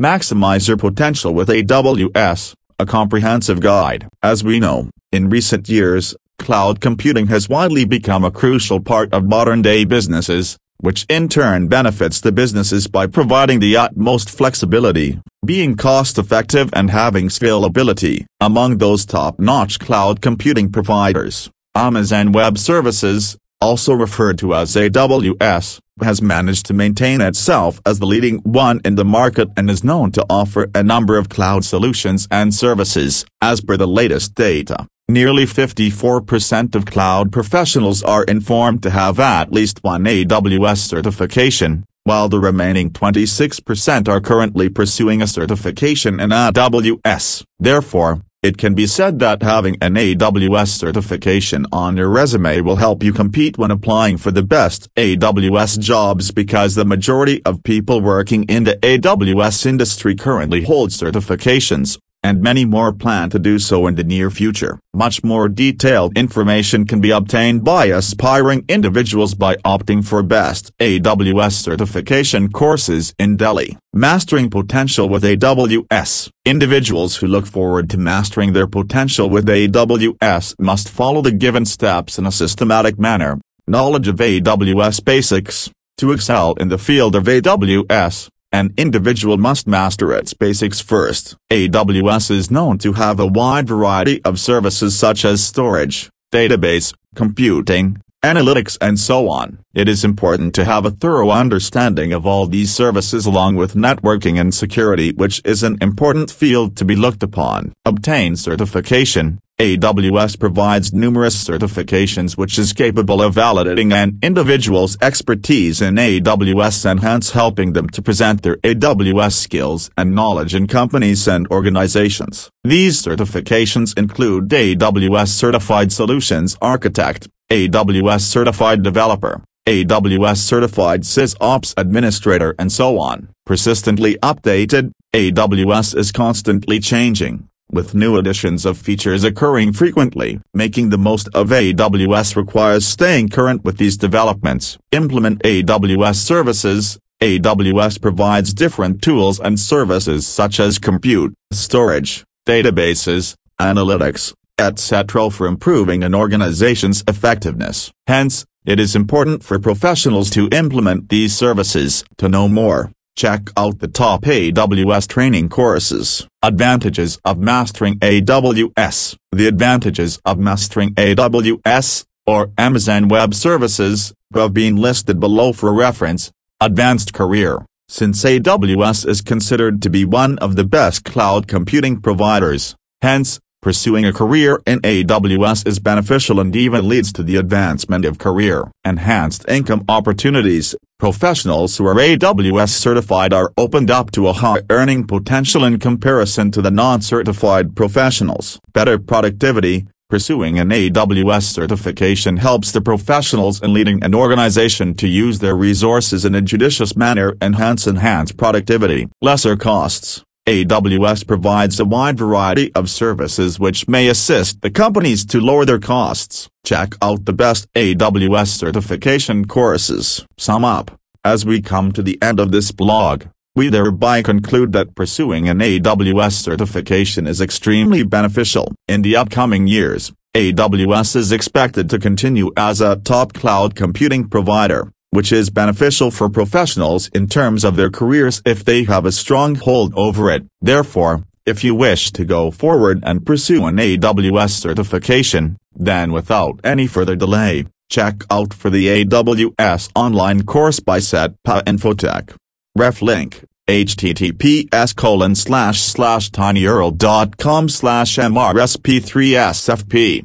Maximize your potential with AWS, a comprehensive guide. As we know, in recent years, cloud computing has widely become a crucial part of modern-day businesses, which in turn benefits the businesses by providing the utmost flexibility, being cost-effective and having scalability. Among those top-notch cloud computing providers, Amazon Web Services, also referred to as AWS, has managed to maintain itself as the leading one in the market and is known to offer a number of cloud solutions and services. As per the latest data, nearly 54% of cloud professionals are informed to have at least one AWS certification, while the remaining 26% are currently pursuing a certification in AWS. Therefore, it can be said that having an AWS certification on your resume will help you compete when applying for the best AWS jobs because the majority of people working in the AWS industry currently hold certifications, and many more plan to do so in the near future. Much more detailed information can be obtained by aspiring individuals by opting for best AWS certification courses in Delhi. Mastering Potential with AWS Individuals who look forward to mastering their potential with AWS must follow the given steps in a systematic manner. Knowledge of AWS Basics To excel in the field of AWS, an individual must master its basics first. AWS is known to have a wide variety of services such as storage, database, computing, analytics and so on. It is important to have a thorough understanding of all these services along with networking and security which is an important field to be looked upon. Obtain certification. AWS provides numerous certifications which is capable of validating an individual's expertise in AWS and hence helping them to present their AWS skills and knowledge in companies and organizations. These certifications include AWS Certified Solutions Architect, AWS Certified Developer, AWS Certified SysOps Administrator and so on. Persistently updated, AWS is constantly changing with new additions of features occurring frequently. Making the most of AWS requires staying current with these developments. Implement AWS services. AWS provides different tools and services such as compute, storage, databases, analytics, etc. for improving an organization's effectiveness. Hence, it is important for professionals to implement these services. To know more, Check out the top AWS training courses. Advantages of Mastering AWS The advantages of mastering AWS, or Amazon Web Services, have been listed below for reference. Advanced Career Since AWS is considered to be one of the best cloud computing providers, hence, Pursuing a career in AWS is beneficial and even leads to the advancement of career. Enhanced income opportunities. Professionals who are AWS certified are opened up to a high earning potential in comparison to the non-certified professionals. Better productivity. Pursuing an AWS certification helps the professionals in leading an organization to use their resources in a judicious manner and hence enhance productivity. Lesser costs. AWS provides a wide variety of services which may assist the companies to lower their costs. Check out the best AWS certification courses. Sum up. As we come to the end of this blog, we thereby conclude that pursuing an AWS certification is extremely beneficial. In the upcoming years, AWS is expected to continue as a top cloud computing provider which is beneficial for professionals in terms of their careers if they have a strong hold over it. Therefore, if you wish to go forward and pursue an AWS certification, then without any further delay, check out for the AWS online course by SetPa Infotech. Ref link https colon slash slash tinyurl.com slash mrsp3sfp